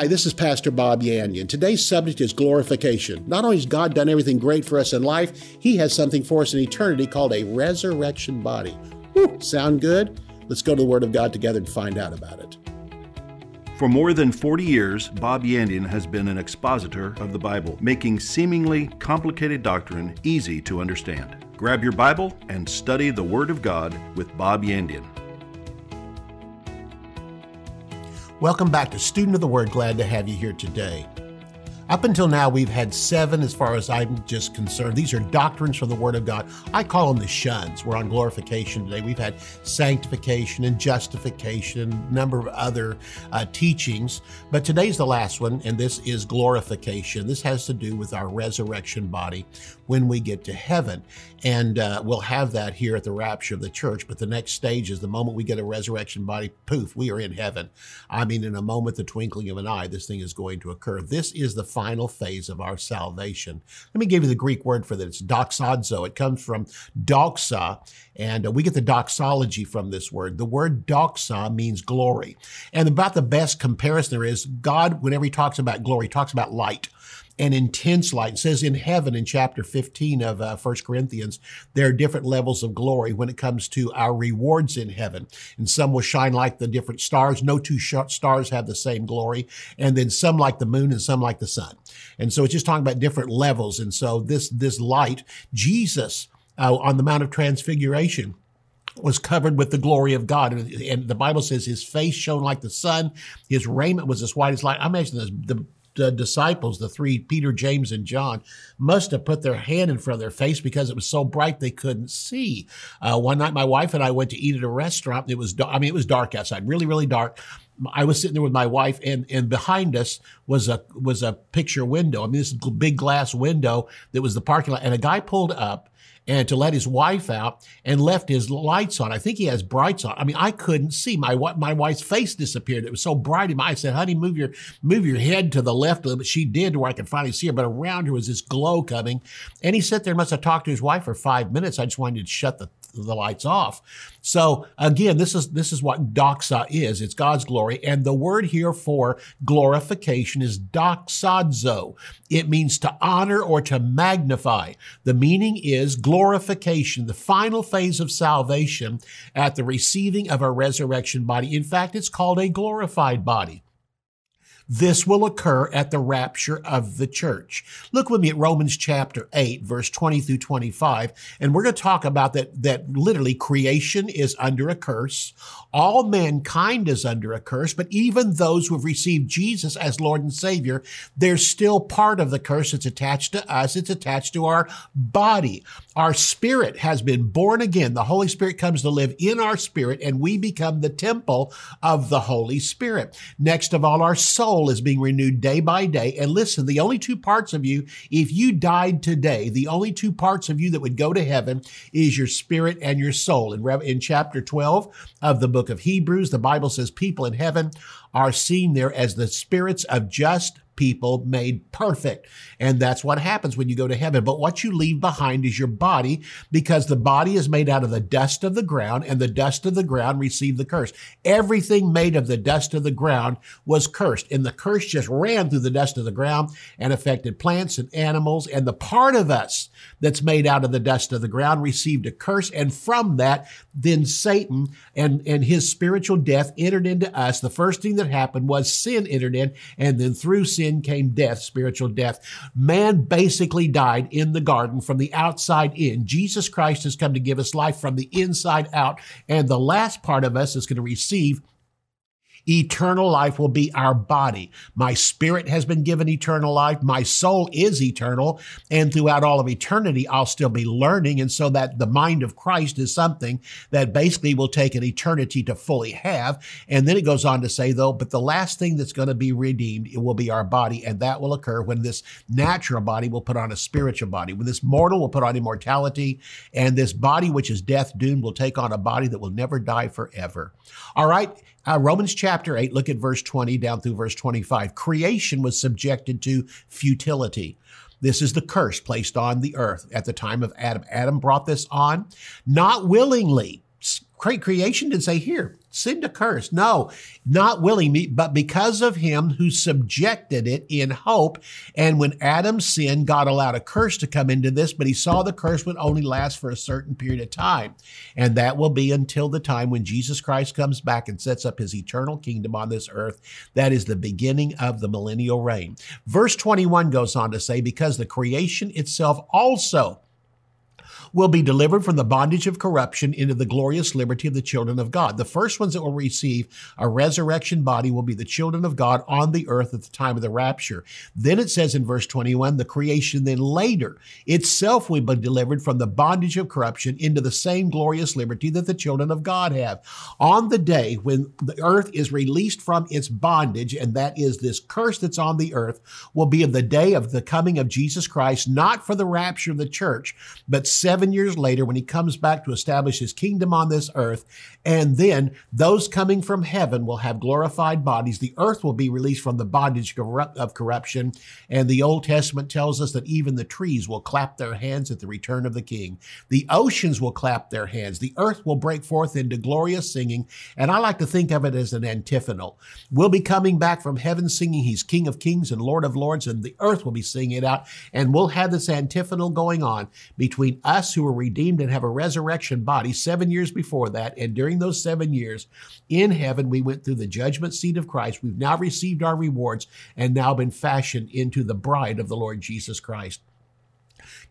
Hi, this is Pastor Bob Yandian. Today's subject is glorification. Not only has God done everything great for us in life, He has something for us in eternity called a resurrection body. Sound good? Let's go to the Word of God together and find out about it. For more than 40 years, Bob Yandian has been an expositor of the Bible, making seemingly complicated doctrine easy to understand. Grab your Bible and study the Word of God with Bob Yandian. Welcome back to Student of the Word. Glad to have you here today. Up until now, we've had seven, as far as I'm just concerned. These are doctrines from the Word of God. I call them the shuns. We're on glorification today. We've had sanctification and justification, a number of other uh, teachings. But today's the last one, and this is glorification. This has to do with our resurrection body when we get to heaven. And uh, we'll have that here at the rapture of the church. But the next stage is the moment we get a resurrection body, poof, we are in heaven. I mean, in a moment, the twinkling of an eye, this thing is going to occur. This is the final phase of our salvation. Let me give you the Greek word for that. It's doxazo. It comes from doxa, and uh, we get the doxology from this word. The word doxa means glory. And about the best comparison there is, God, whenever he talks about glory, talks about light and intense light. It says in heaven in chapter 15 of uh, 1 Corinthians, there are different levels of glory when it comes to our rewards in heaven. And some will shine like the different stars. No two stars have the same glory. And then some like the moon and some like the sun. And so it's just talking about different levels. And so this, this light, Jesus uh, on the Mount of Transfiguration, was covered with the glory of God. And, the Bible says his face shone like the sun. His raiment was as white as light. I imagine this, the uh, disciples, the three, Peter, James, and John, must have put their hand in front of their face because it was so bright they couldn't see. Uh, one night, my wife and I went to eat at a restaurant. It was, I mean, it was dark outside, really, really dark. I was sitting there with my wife, and and behind us was a was a picture window. I mean, this big glass window that was the parking lot, and a guy pulled up and to let his wife out and left his lights on. I think he has brights on. I mean, I couldn't see my my wife's face disappeared. It was so bright in my. I said, "Honey, move your move your head to the left a little bit." She did, where I could finally see her. But around her was this glow coming, and he sat there, and must have talked to his wife for five minutes. I just wanted to shut the the lights off. So again, this is this is what doxa is. It's God's glory, and the word here for glorification is doxazo. It means to honor or to magnify. The meaning is glorification, the final phase of salvation at the receiving of a resurrection body. In fact, it's called a glorified body. This will occur at the rapture of the church. Look with me at Romans chapter 8, verse 20 through 25, and we're going to talk about that, that literally creation is under a curse. All mankind is under a curse, but even those who have received Jesus as Lord and Savior, there's still part of the curse that's attached to us. It's attached to our body. Our spirit has been born again. The Holy Spirit comes to live in our spirit, and we become the temple of the Holy Spirit. Next of all, our soul is being renewed day by day. And listen, the only two parts of you, if you died today, the only two parts of you that would go to heaven is your spirit and your soul. In, in chapter 12 of the book of Hebrews, the Bible says people in heaven are seen there as the spirits of just people made perfect. And that's what happens when you go to heaven. But what you leave behind is your body because the body is made out of the dust of the ground and the dust of the ground received the curse. Everything made of the dust of the ground was cursed and the curse just ran through the dust of the ground and affected plants and animals. And the part of us that's made out of the dust of the ground received a curse. And from that, then Satan and, and his spiritual death entered into us. The first thing that happened was sin entered in and then through sin came death, spiritual death. Man basically died in the garden from the outside in. Jesus Christ has come to give us life from the inside out. And the last part of us is going to receive Eternal life will be our body. My spirit has been given eternal life. My soul is eternal. And throughout all of eternity, I'll still be learning. And so that the mind of Christ is something that basically will take an eternity to fully have. And then it goes on to say, though, but the last thing that's going to be redeemed, it will be our body. And that will occur when this natural body will put on a spiritual body. When this mortal will put on immortality. And this body, which is death doomed, will take on a body that will never die forever. All right. Uh, Romans chapter 8, look at verse 20 down through verse 25. Creation was subjected to futility. This is the curse placed on the earth at the time of Adam. Adam brought this on not willingly. creation didn't say, here, send a curse. No, not willingly, but because of him who subjected it in hope. And when Adam sinned, God allowed a curse to come into this, but he saw the curse would only last for a certain period of time. And that will be until the time when Jesus Christ comes back and sets up his eternal kingdom on this earth. That is the beginning of the millennial reign. Verse 21 goes on to say, because the creation itself also will be delivered from the bondage of corruption into the glorious liberty of the children of God. The first ones that will receive a resurrection body will be the children of God on the earth at the time of the rapture. Then it says in verse 21, the creation then later itself will be delivered from the bondage of corruption into the same glorious liberty that the children of God have. On the day when the earth is released from its bondage, and that is this curse that's on the earth, will be of the day of the coming of Jesus Christ, not for the rapture of the church, but seven years later when he comes back to establish his kingdom on this earth. And then those coming from heaven will have glorified bodies. The earth will be released from the bondage of corruption. And the Old Testament tells us that even the trees will clap their hands at the return of the king. The oceans will clap their hands. The earth will break forth into glorious singing. And I like to think of it as an antiphonal. We'll be coming back from heaven singing, He's King of Kings and Lord of Lords, and the earth will be singing it out. And we'll have this antiphonal going on between us who were redeemed and have a resurrection body seven years before that. And during those seven years in heaven, we went through the judgment seat of Christ. We've now received our rewards and now been fashioned into the bride of the Lord Jesus Christ.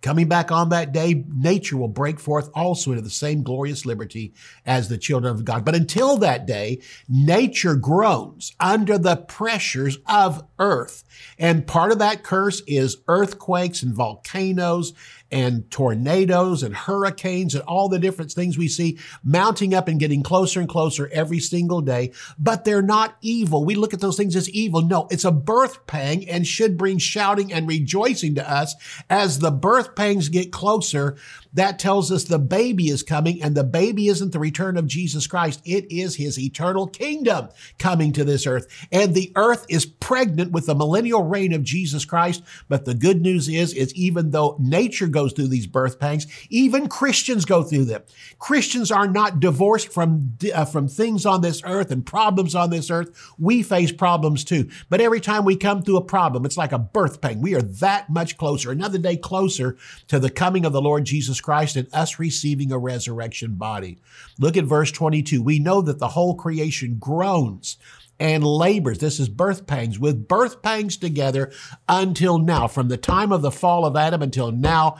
Coming back on that day, nature will break forth also into the same glorious liberty as the children of God. But until that day, nature groans under the pressures of earth. And part of that curse is earthquakes and volcanoes and tornadoes and hurricanes and all the different things we see mounting up and getting closer and closer every single day. But they're not evil. We look at those things as evil. No, it's a birth pang and should bring shouting and rejoicing to us as the birth pangs get closer that tells us the baby is coming and the baby isn't the return of Jesus Christ. It is his eternal kingdom coming to this earth. And the earth is pregnant with the millennial reign of Jesus Christ. But the good news is, is even though nature goes through these birth pangs, even Christians go through them. Christians are not divorced from, uh, from things on this earth and problems on this earth. We face problems too. But every time we come through a problem, it's like a birth pang. We are that much closer, another day closer to the coming of the Lord Jesus Jesus Christ and us receiving a resurrection body. Look at verse 22. We know that the whole creation groans and labors. This is birth pangs with birth pangs together until now. From the time of the fall of Adam until now,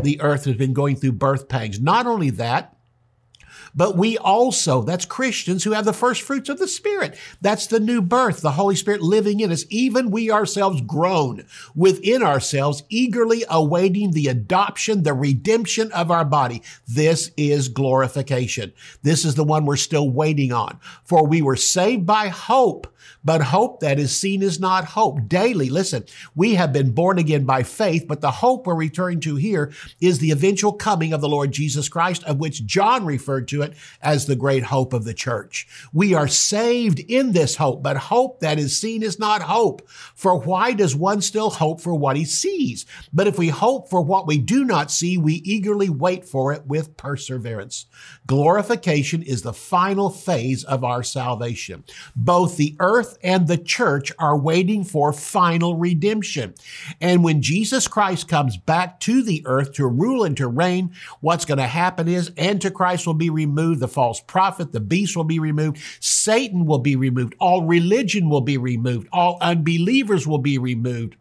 the earth has been going through birth pangs. Not only that, but we also, that's Christians who have the first fruits of the Spirit. That's the new birth, the Holy Spirit living in us. Even we ourselves groan within ourselves, eagerly awaiting the adoption, the redemption of our body. This is glorification. This is the one we're still waiting on. For we were saved by hope but hope that is seen is not hope. Daily, listen, we have been born again by faith, but the hope we're returning to here is the eventual coming of the Lord Jesus Christ, of which John referred to it as the great hope of the church. We are saved in this hope, but hope that is seen is not hope. For why does one still hope for what he sees? But if we hope for what we do not see, we eagerly wait for it with perseverance. Glorification is the final phase of our salvation. Both the earth earth and the church are waiting for final redemption. And when Jesus Christ comes back to the earth to rule and to reign, what's going to happen is Antichrist will be removed, the false prophet, the beast will be removed, Satan will be removed, all religion will be removed, all unbelievers will be removed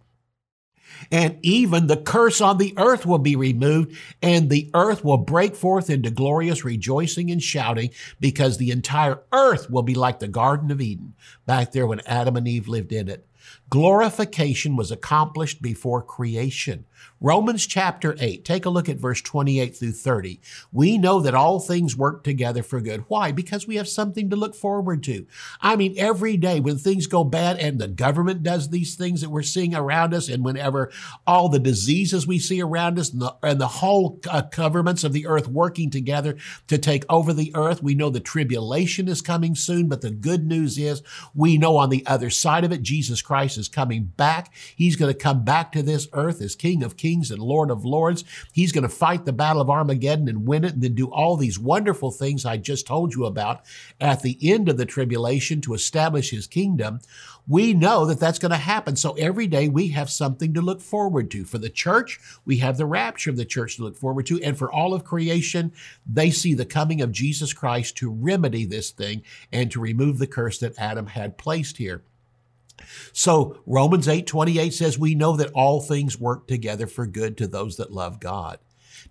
and even the curse on the earth will be removed, and the earth will break forth into glorious rejoicing and shouting, because the entire earth will be like the Garden of Eden, back there when Adam and Eve lived in it. Glorification was accomplished before creation. Romans chapter 8, take a look at verse 28 through 30. We know that all things work together for good. Why? Because we have something to look forward to. I mean, every day when things go bad and the government does these things that we're seeing around us, and whenever all the diseases we see around us and the, and the whole uh, governments of the earth working together to take over the earth, we know the tribulation is coming soon, but the good news is we know on the other side of it, Jesus Christ is coming back. He's going to come back to this earth as King of Kings and Lord of Lords. He's going to fight the battle of Armageddon and win it and then do all these wonderful things I just told you about at the end of the tribulation to establish his kingdom. We know that that's going to happen. So every day we have something to look forward to. For the church, we have the rapture of the church to look forward to. And for all of creation, they see the coming of Jesus Christ to remedy this thing and to remove the curse that Adam had placed here. So Romans 8 28 says, We know that all things work together for good to those that love God,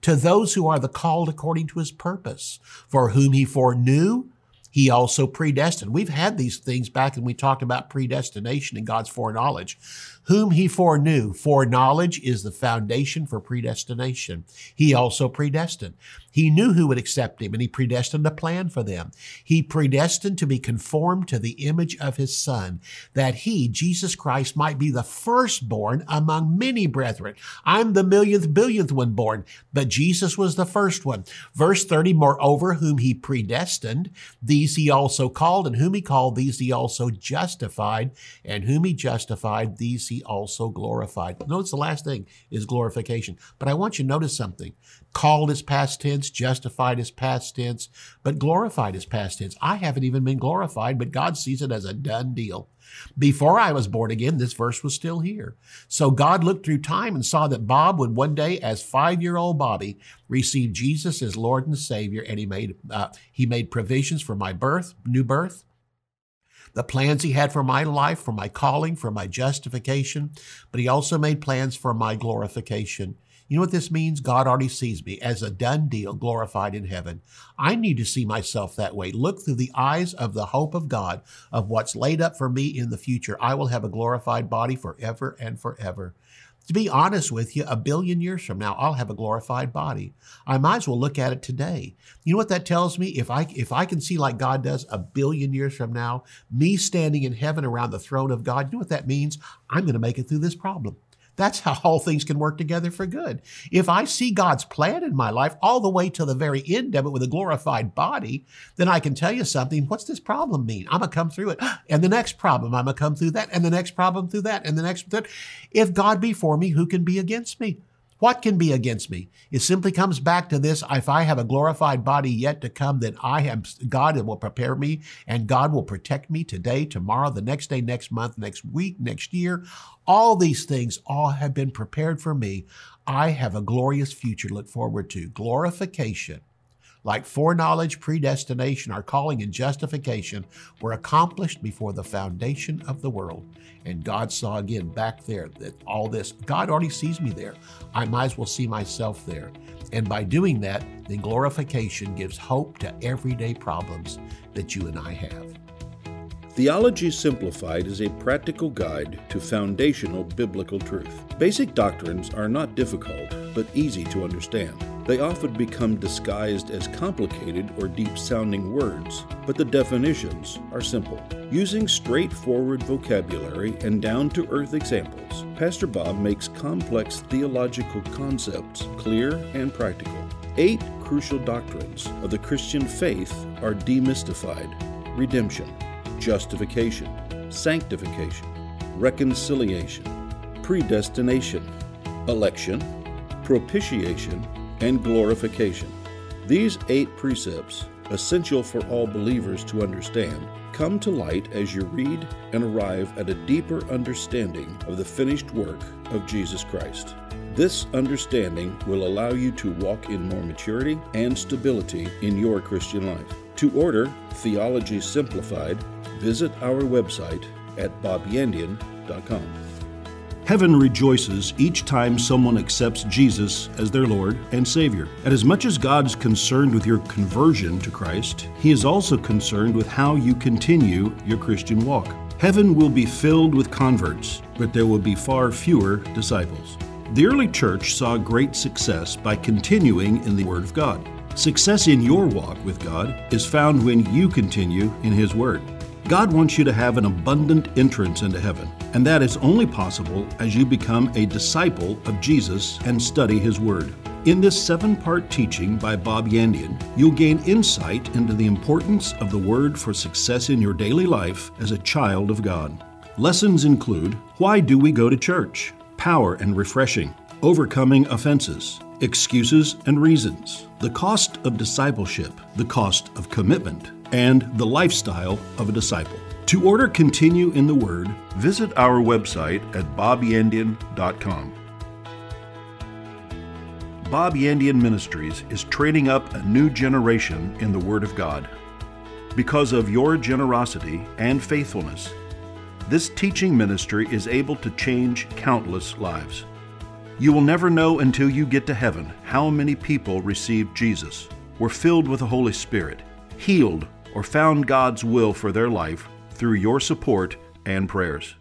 to those who are the called according to his purpose, for whom he foreknew, he also predestined. We've had these things back and we talked about predestination and God's foreknowledge. Whom he foreknew. Foreknowledge is the foundation for predestination. He also predestined. He knew who would accept him and he predestined a plan for them. He predestined to be conformed to the image of his son, that he, Jesus Christ, might be the firstborn among many brethren. I'm the millionth, billionth one born, but Jesus was the first one. Verse 30, moreover, whom he predestined, these he also called, and whom he called, these he also justified, and whom he justified, these he also glorified. Notice the last thing is glorification. But I want you to notice something. Called is past tense, justified is past tense, but glorified is past tense. I haven't even been glorified, but God sees it as a done deal. Before I was born again, this verse was still here. So God looked through time and saw that Bob would one day, as five-year-old Bobby, receive Jesus as Lord and Savior, and He made uh, He made provisions for my birth, new birth, the plans he had for my life, for my calling, for my justification, but he also made plans for my glorification. You know what this means? God already sees me as a done deal, glorified in heaven. I need to see myself that way. Look through the eyes of the hope of God, of what's laid up for me in the future. I will have a glorified body forever and forever. To be honest with you, a billion years from now, I'll have a glorified body. I might as well look at it today. You know what that tells me? If I if I can see like God does a billion years from now, me standing in heaven around the throne of God, you know what that means? I'm going to make it through this problem. That's how all things can work together for good. If I see God's plan in my life all the way to the very end of it with a glorified body, then I can tell you something. What's this problem mean? I'm going to come through it. And the next problem, I'm going to come through that. And the next problem through that. And the next. If God be for me, who can be against me? What can be against me? It simply comes back to this. If I have a glorified body yet to come, then I have God will prepare me and God will protect me today, tomorrow, the next day, next month, next week, next year. All these things all have been prepared for me. I have a glorious future to look forward to. Glorification like foreknowledge, predestination, our calling, and justification, were accomplished before the foundation of the world. And God saw again back there that all this, God already sees me there. I might as well see myself there. And by doing that, then glorification gives hope to everyday problems that you and I have. Theology Simplified is a practical guide to foundational biblical truth. Basic doctrines are not difficult, but easy to understand. They often become disguised as complicated or deep sounding words, but the definitions are simple. Using straightforward vocabulary and down to earth examples, Pastor Bob makes complex theological concepts clear and practical. Eight crucial doctrines of the Christian faith are demystified redemption, justification, sanctification, reconciliation, predestination, election, propitiation, and glorification. These eight precepts, essential for all believers to understand, come to light as you read and arrive at a deeper understanding of the finished work of Jesus Christ. This understanding will allow you to walk in more maturity and stability in your Christian life. To order Theology Simplified, visit our website at bobyandian.com. Heaven rejoices each time someone accepts Jesus as their Lord and Savior. And as much as God's concerned with your conversion to Christ, He is also concerned with how you continue your Christian walk. Heaven will be filled with converts, but there will be far fewer disciples. The early church saw great success by continuing in the Word of God. Success in your walk with God is found when you continue in His Word. God wants you to have an abundant entrance into heaven, and that is only possible as you become a disciple of Jesus and study His Word. In this seven part teaching by Bob Yandian, you'll gain insight into the importance of the Word for success in your daily life as a child of God. Lessons include Why do we go to church? Power and refreshing, overcoming offenses, excuses and reasons, the cost of discipleship, the cost of commitment, and the lifestyle of a disciple. To order Continue in the Word, visit our website at bobyandian.com. Bob Yandian Ministries is training up a new generation in the Word of God. Because of your generosity and faithfulness, this teaching ministry is able to change countless lives. You will never know until you get to heaven how many people received Jesus, were filled with the Holy Spirit, healed, or found God's will for their life through your support and prayers.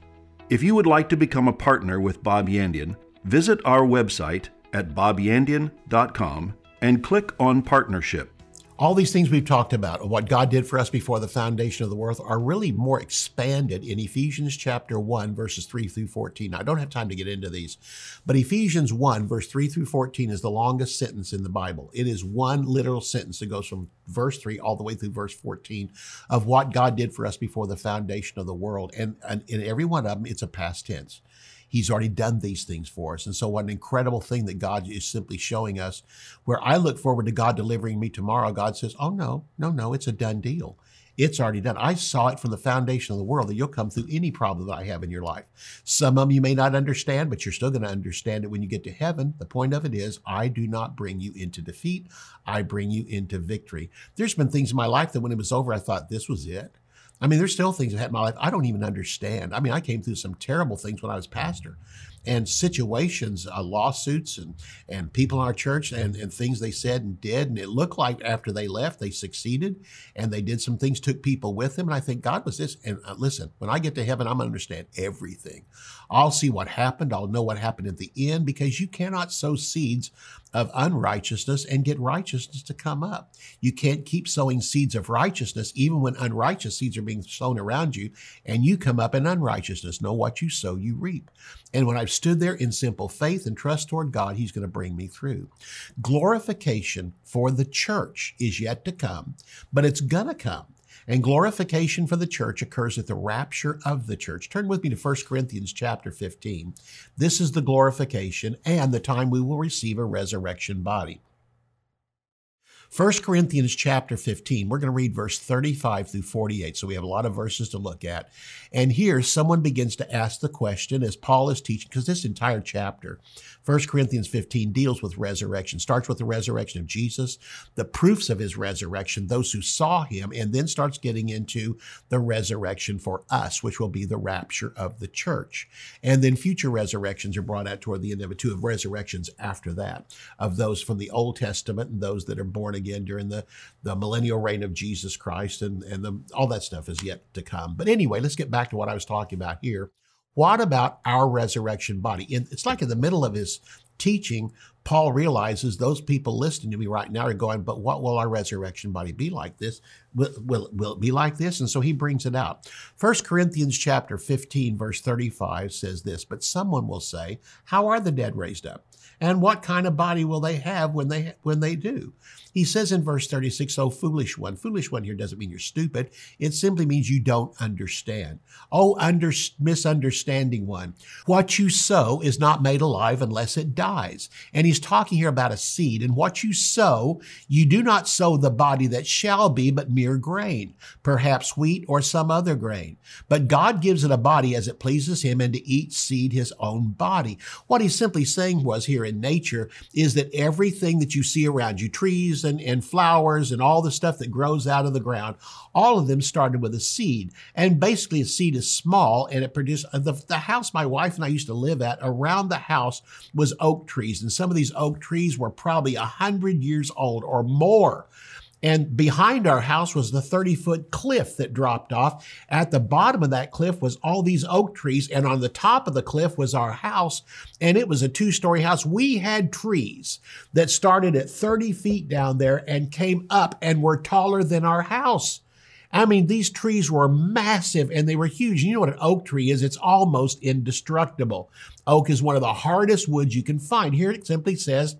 If you would like to become a partner with Bob Yandian, visit our website at bobyandian.com and click on Partnership. All these things we've talked about, what God did for us before the foundation of the world, are really more expanded in Ephesians chapter 1, verses 3 through 14. Now, I don't have time to get into these, but Ephesians 1, verse 3 through 14 is the longest sentence in the Bible. It is one literal sentence that goes from verse 3 all the way through verse 14 of what God did for us before the foundation of the world. And, and in every one of them, it's a past tense. He's already done these things for us. And so, what an incredible thing that God is simply showing us. Where I look forward to God delivering me tomorrow, God says, Oh, no, no, no, it's a done deal. It's already done. I saw it from the foundation of the world that you'll come through any problem that I have in your life. Some of them you may not understand, but you're still going to understand it when you get to heaven. The point of it is, I do not bring you into defeat. I bring you into victory. There's been things in my life that when it was over, I thought this was it. I mean, there's still things that happened in my life I don't even understand. I mean, I came through some terrible things when I was pastor and situations, uh, lawsuits, and and people in our church and, and things they said and did. And it looked like after they left, they succeeded and they did some things, took people with them. And I think God was this. And uh, listen, when I get to heaven, I'm going to understand everything. I'll see what happened. I'll know what happened at the end because you cannot sow seeds of unrighteousness and get righteousness to come up. You can't keep sowing seeds of righteousness even when unrighteous seeds are being sown around you and you come up in unrighteousness. Know what you sow, you reap. And when I've stood there in simple faith and trust toward God, He's going to bring me through. Glorification for the church is yet to come, but it's going to come. And glorification for the church occurs at the rapture of the church. Turn with me to 1 Corinthians chapter 15. This is the glorification and the time we will receive a resurrection body. 1 Corinthians chapter 15, we're going to read verse 35 through 48. So we have a lot of verses to look at. And here someone begins to ask the question as Paul is teaching, because this entire chapter, 1 Corinthians 15 deals with resurrection, starts with the resurrection of Jesus, the proofs of his resurrection, those who saw him, and then starts getting into the resurrection for us, which will be the rapture of the church. And then future resurrections are brought out toward the end of it, two of resurrections after that, of those from the Old Testament and those that are born again during the, the millennial reign of Jesus Christ, and, and the, all that stuff is yet to come. But anyway, let's get back to what I was talking about here. What about our resurrection body? In, it's like in the middle of his teaching, Paul realizes those people listening to me right now are going, but what will our resurrection body be like this? Will, will, will it be like this? And so he brings it out. 1 Corinthians chapter 15, verse 35 says this, but someone will say, how are the dead raised up? And what kind of body will they have when they, when they do? He says in verse 36, oh, foolish one. Foolish one here doesn't mean you're stupid. It simply means you don't understand. Oh, under, misunderstanding one. What you sow is not made alive unless it dies. And he's talking here about a seed. And what you sow, you do not sow the body that shall be, but mere grain, perhaps wheat or some other grain. But God gives it a body as it pleases him and to each seed his own body. What he's simply saying was here in nature is that everything that you see around you, trees and, and flowers and all the stuff that grows out of the ground, all of them started with a seed. And basically, a seed is small and it produced uh, the, the house my wife and I used to live at around the house was oak trees. And some of these oak trees were probably a hundred years old or more. And behind our house was the 30 foot cliff that dropped off. At the bottom of that cliff was all these oak trees. And on the top of the cliff was our house. And it was a two story house. We had trees that started at 30 feet down there and came up and were taller than our house. I mean, these trees were massive and they were huge. You know what an oak tree is? It's almost indestructible. Oak is one of the hardest woods you can find. Here it simply says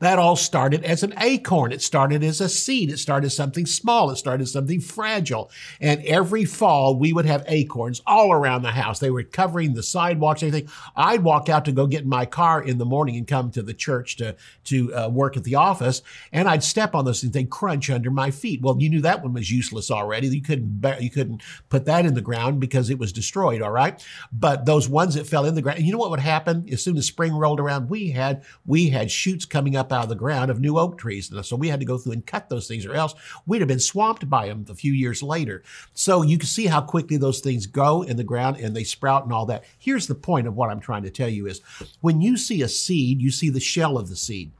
That all started as an acorn. It started as a seed. It started as something small. It started as something fragile. And every fall, we would have acorns all around the house. They were covering the sidewalks, everything. I'd walk out to go get in my car in the morning and come to the church to, to uh, work at the office. And I'd step on those things. They'd crunch under my feet. Well, you knew that one was useless already. You couldn't, you couldn't put that in the ground because it was destroyed. All right. But those ones that fell in the ground, you know what would happen? As soon as spring rolled around, we had, we had shoots coming up out of the ground of new oak trees. So we had to go through and cut those things, or else we'd have been swamped by them a few years later. So you can see how quickly those things go in the ground and they sprout and all that. Here's the point of what I'm trying to tell you is when you see a seed, you see the shell of the seed.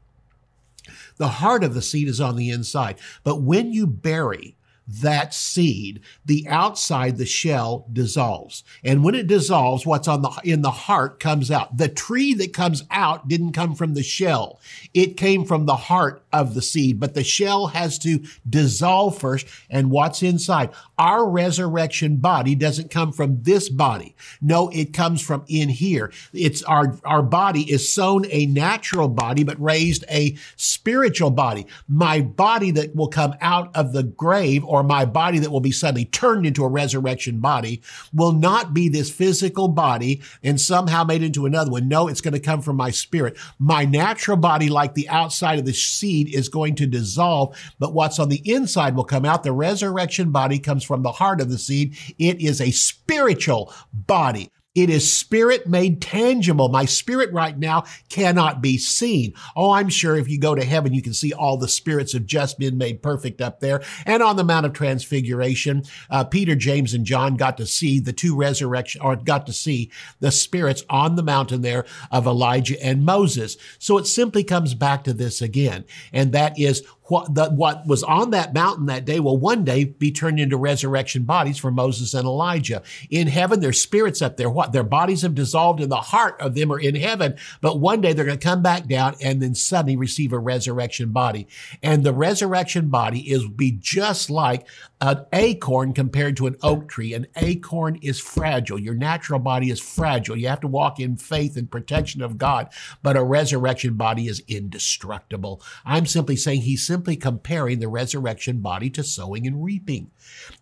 The heart of the seed is on the inside. But when you bury that seed, the outside, the shell dissolves. And when it dissolves, what's on the, in the heart comes out. The tree that comes out didn't come from the shell. It came from the heart of the seed, but the shell has to dissolve first. And what's inside? Our resurrection body doesn't come from this body. No, it comes from in here. It's our, our body is sown a natural body, but raised a spiritual body. My body that will come out of the grave or my body that will be suddenly turned into a resurrection body will not be this physical body and somehow made into another one. No, it's going to come from my spirit. My natural body, like the outside of the seed, is going to dissolve, but what's on the inside will come out. The resurrection body comes from the heart of the seed. It is a spiritual body. It is spirit made tangible. My spirit right now cannot be seen. Oh, I'm sure if you go to heaven, you can see all the spirits have just been made perfect up there. And on the Mount of Transfiguration, uh, Peter, James, and John got to see the two resurrection, or got to see the spirits on the mountain there of Elijah and Moses. So it simply comes back to this again. And that is what, the, what was on that mountain that day will one day be turned into resurrection bodies for Moses and Elijah. In heaven, their spirits up there. What? Their bodies have dissolved and the heart of them are in heaven. But one day they're going to come back down and then suddenly receive a resurrection body. And the resurrection body is be just like an acorn compared to an oak tree. An acorn is fragile. Your natural body is fragile. You have to walk in faith and protection of God. But a resurrection body is indestructible. I'm simply saying simply comparing the resurrection body to sowing and reaping.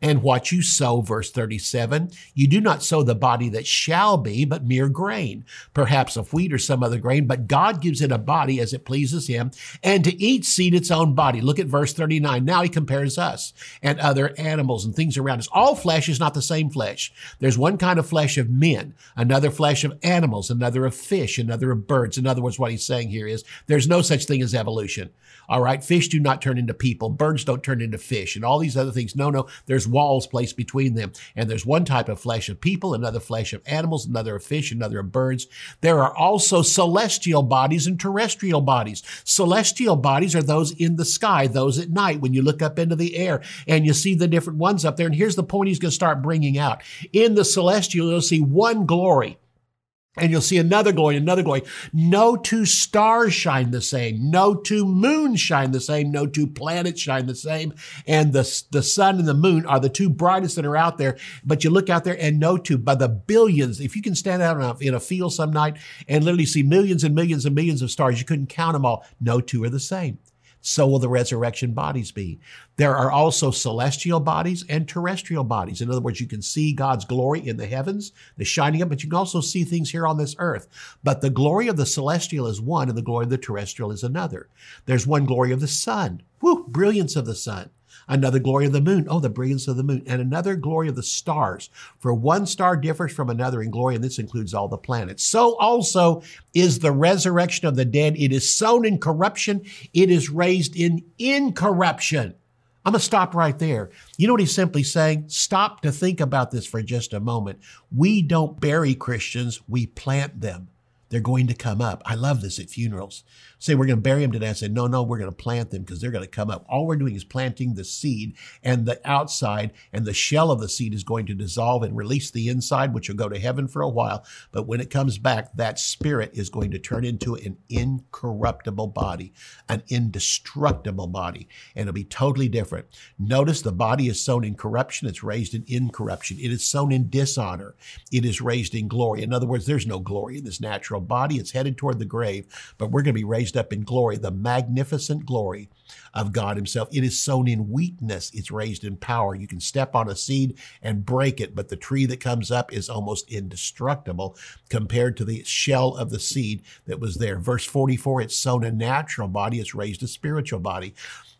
And what you sow, verse 37, you do not sow the body that shall be, but mere grain, perhaps of wheat or some other grain, but God gives it a body as it pleases him, and to each seed its own body. Look at verse 39. Now he compares us and other animals and things around us. All flesh is not the same flesh. There's one kind of flesh of men, another flesh of animals, another of fish, another of birds. In other words, what he's saying here is there's no such thing as evolution. All right. Fish do not turn into people. Birds don't turn into fish and all these other things. No, no. There's walls placed between them. And there's one type of flesh of people, another flesh of animals, another of fish, another of birds. There are also celestial bodies and terrestrial bodies. Celestial bodies are those in the sky, those at night when you look up into the air and you see the different ones up there. And here's the point he's going to start bringing out. In the celestial, you'll see one glory. And you'll see another glory, another glory. No two stars shine the same. No two moons shine the same. No two planets shine the same. And the, the sun and the moon are the two brightest that are out there. But you look out there and no two, by the billions, if you can stand out in a, in a field some night and literally see millions and millions and millions of stars, you couldn't count them all. No two are the same so will the resurrection bodies be. There are also celestial bodies and terrestrial bodies. In other words, you can see God's glory in the heavens, the shining up, but you can also see things here on this earth. But the glory of the celestial is one and the glory of the terrestrial is another. There's one glory of the sun. Woo, brilliance of the sun another glory of the moon. Oh, the brilliance of the moon, and another glory of the stars. For one star differs from another in glory, and this includes all the planets. So also is the resurrection of the dead. It is sown in corruption, it is raised in incorruption. I'm going to stop right there. You know what he's simply saying? Stop to think about this for just a moment. We don't bury Christians, we plant them. They're going to come up. I love this at funerals. Say we're going to bury them today. I say, no, no, we're going to plant them because they're going to come up. All we're doing is planting the seed and the outside and the shell of the seed is going to dissolve and release the inside, which will go to heaven for a while. But when it comes back, that spirit is going to turn into an incorruptible body, an indestructible body, and it'll be totally different. Notice the body is sown in corruption. It's raised in incorruption. It is sown in dishonor. It is raised in glory. In other words, there's no glory in this natural body. It's headed toward the grave, but we're going to be raised up in glory, the magnificent glory of God Himself. It is sown in weakness, it's raised in power. You can step on a seed and break it, but the tree that comes up is almost indestructible compared to the shell of the seed that was there. Verse 44 it's sown a natural body, it's raised a spiritual body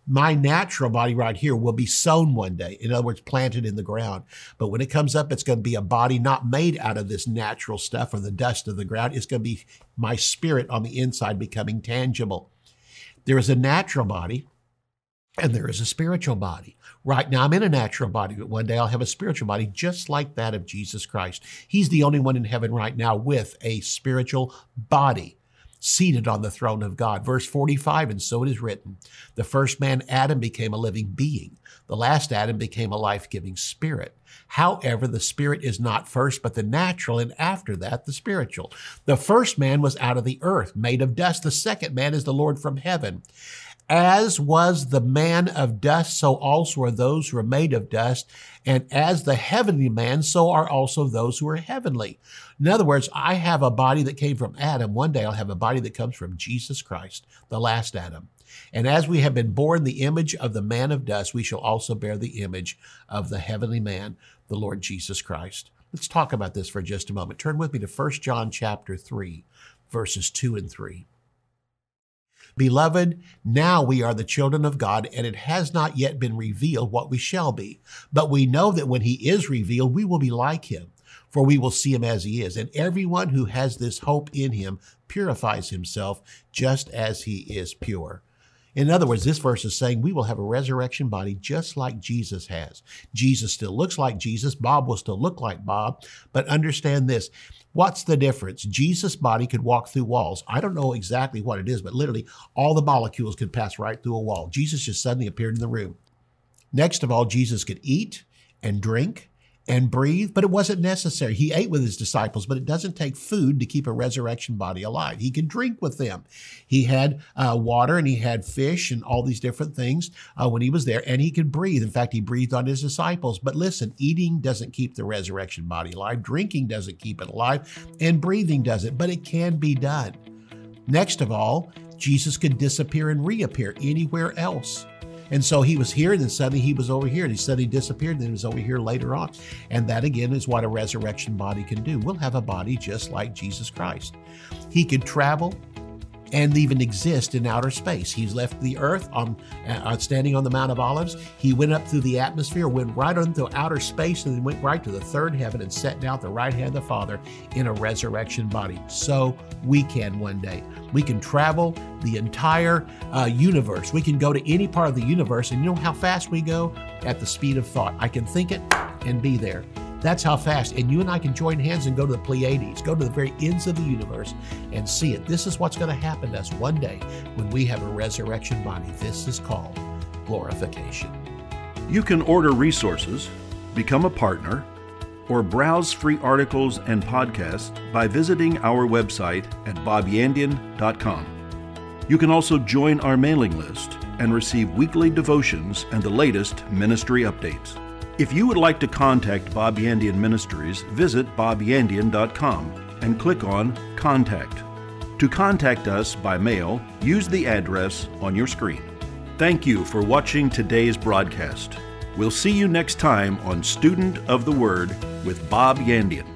my natural body right here will be sown one day. In other words, planted in the ground. But when it comes up, it's going to be a body not made out of this natural stuff or the dust of the ground. It's going to be my spirit on the inside becoming tangible. There is a natural body and there is a spiritual body. Right now, I'm in a natural body, but one day I'll have a spiritual body just like that of Jesus Christ. He's the only one in heaven right now with a spiritual body seated on the throne of God. Verse 45, and so it is written The first man, Adam, became a living being. The last Adam became a life giving spirit. However, the spirit is not first, but the natural, and after that, the spiritual. The first man was out of the earth, made of dust. The second man is the Lord from heaven. As was the man of dust, so also are those who are made of dust. And as the heavenly man, so are also those who are heavenly. In other words, I have a body that came from Adam. One day I'll have a body that comes from Jesus Christ, the last Adam. And as we have been born the image of the man of dust, we shall also bear the image of the heavenly man, the Lord Jesus Christ. Let's talk about this for just a moment. Turn with me to 1 John chapter 3, verses 2 and 3. Beloved, now we are the children of God, and it has not yet been revealed what we shall be. But we know that when he is revealed, we will be like him, for we will see him as he is. And everyone who has this hope in him purifies himself just as he is pure. In other words, this verse is saying we will have a resurrection body just like Jesus has. Jesus still looks like Jesus. Bob will still look like Bob. But understand this. What's the difference? Jesus' body could walk through walls. I don't know exactly what it is, but literally all the molecules could pass right through a wall. Jesus just suddenly appeared in the room. Next of all, Jesus could eat and drink and breathe, but it wasn't necessary. He ate with his disciples, but it doesn't take food to keep a resurrection body alive. He could drink with them. He had uh, water and he had fish and all these different things uh, when he was there, and he could breathe. In fact, he breathed on his disciples. But listen, eating doesn't keep the resurrection body alive, drinking doesn't keep it alive, and breathing doesn't, but it can be done. Next of all, Jesus could disappear and reappear anywhere else. And so he was here, and then suddenly he was over here, and he suddenly disappeared, and then he was over here later on. And that again is what a resurrection body can do. We'll have a body just like Jesus Christ. He could travel, and even exist in outer space. He's left the earth on uh, standing on the Mount of Olives. He went up through the atmosphere, went right into outer space, and then went right to the third heaven and sat down at the right hand of the Father in a resurrection body. So we can one day. We can travel the entire uh, universe. We can go to any part of the universe, and you know how fast we go? At the speed of thought. I can think it and be there. That's how fast. And you and I can join hands and go to the Pleiades, go to the very ends of the universe and see it. This is what's going to happen to us one day when we have a resurrection body. This is called glorification. You can order resources, become a partner, or browse free articles and podcasts by visiting our website at bobyandian.com. You can also join our mailing list and receive weekly devotions and the latest ministry updates. If you would like to contact Bob Yandian Ministries, visit bobyandian.com and click on Contact. To contact us by mail, use the address on your screen. Thank you for watching today's broadcast. We'll see you next time on Student of the Word with Bob Yandian.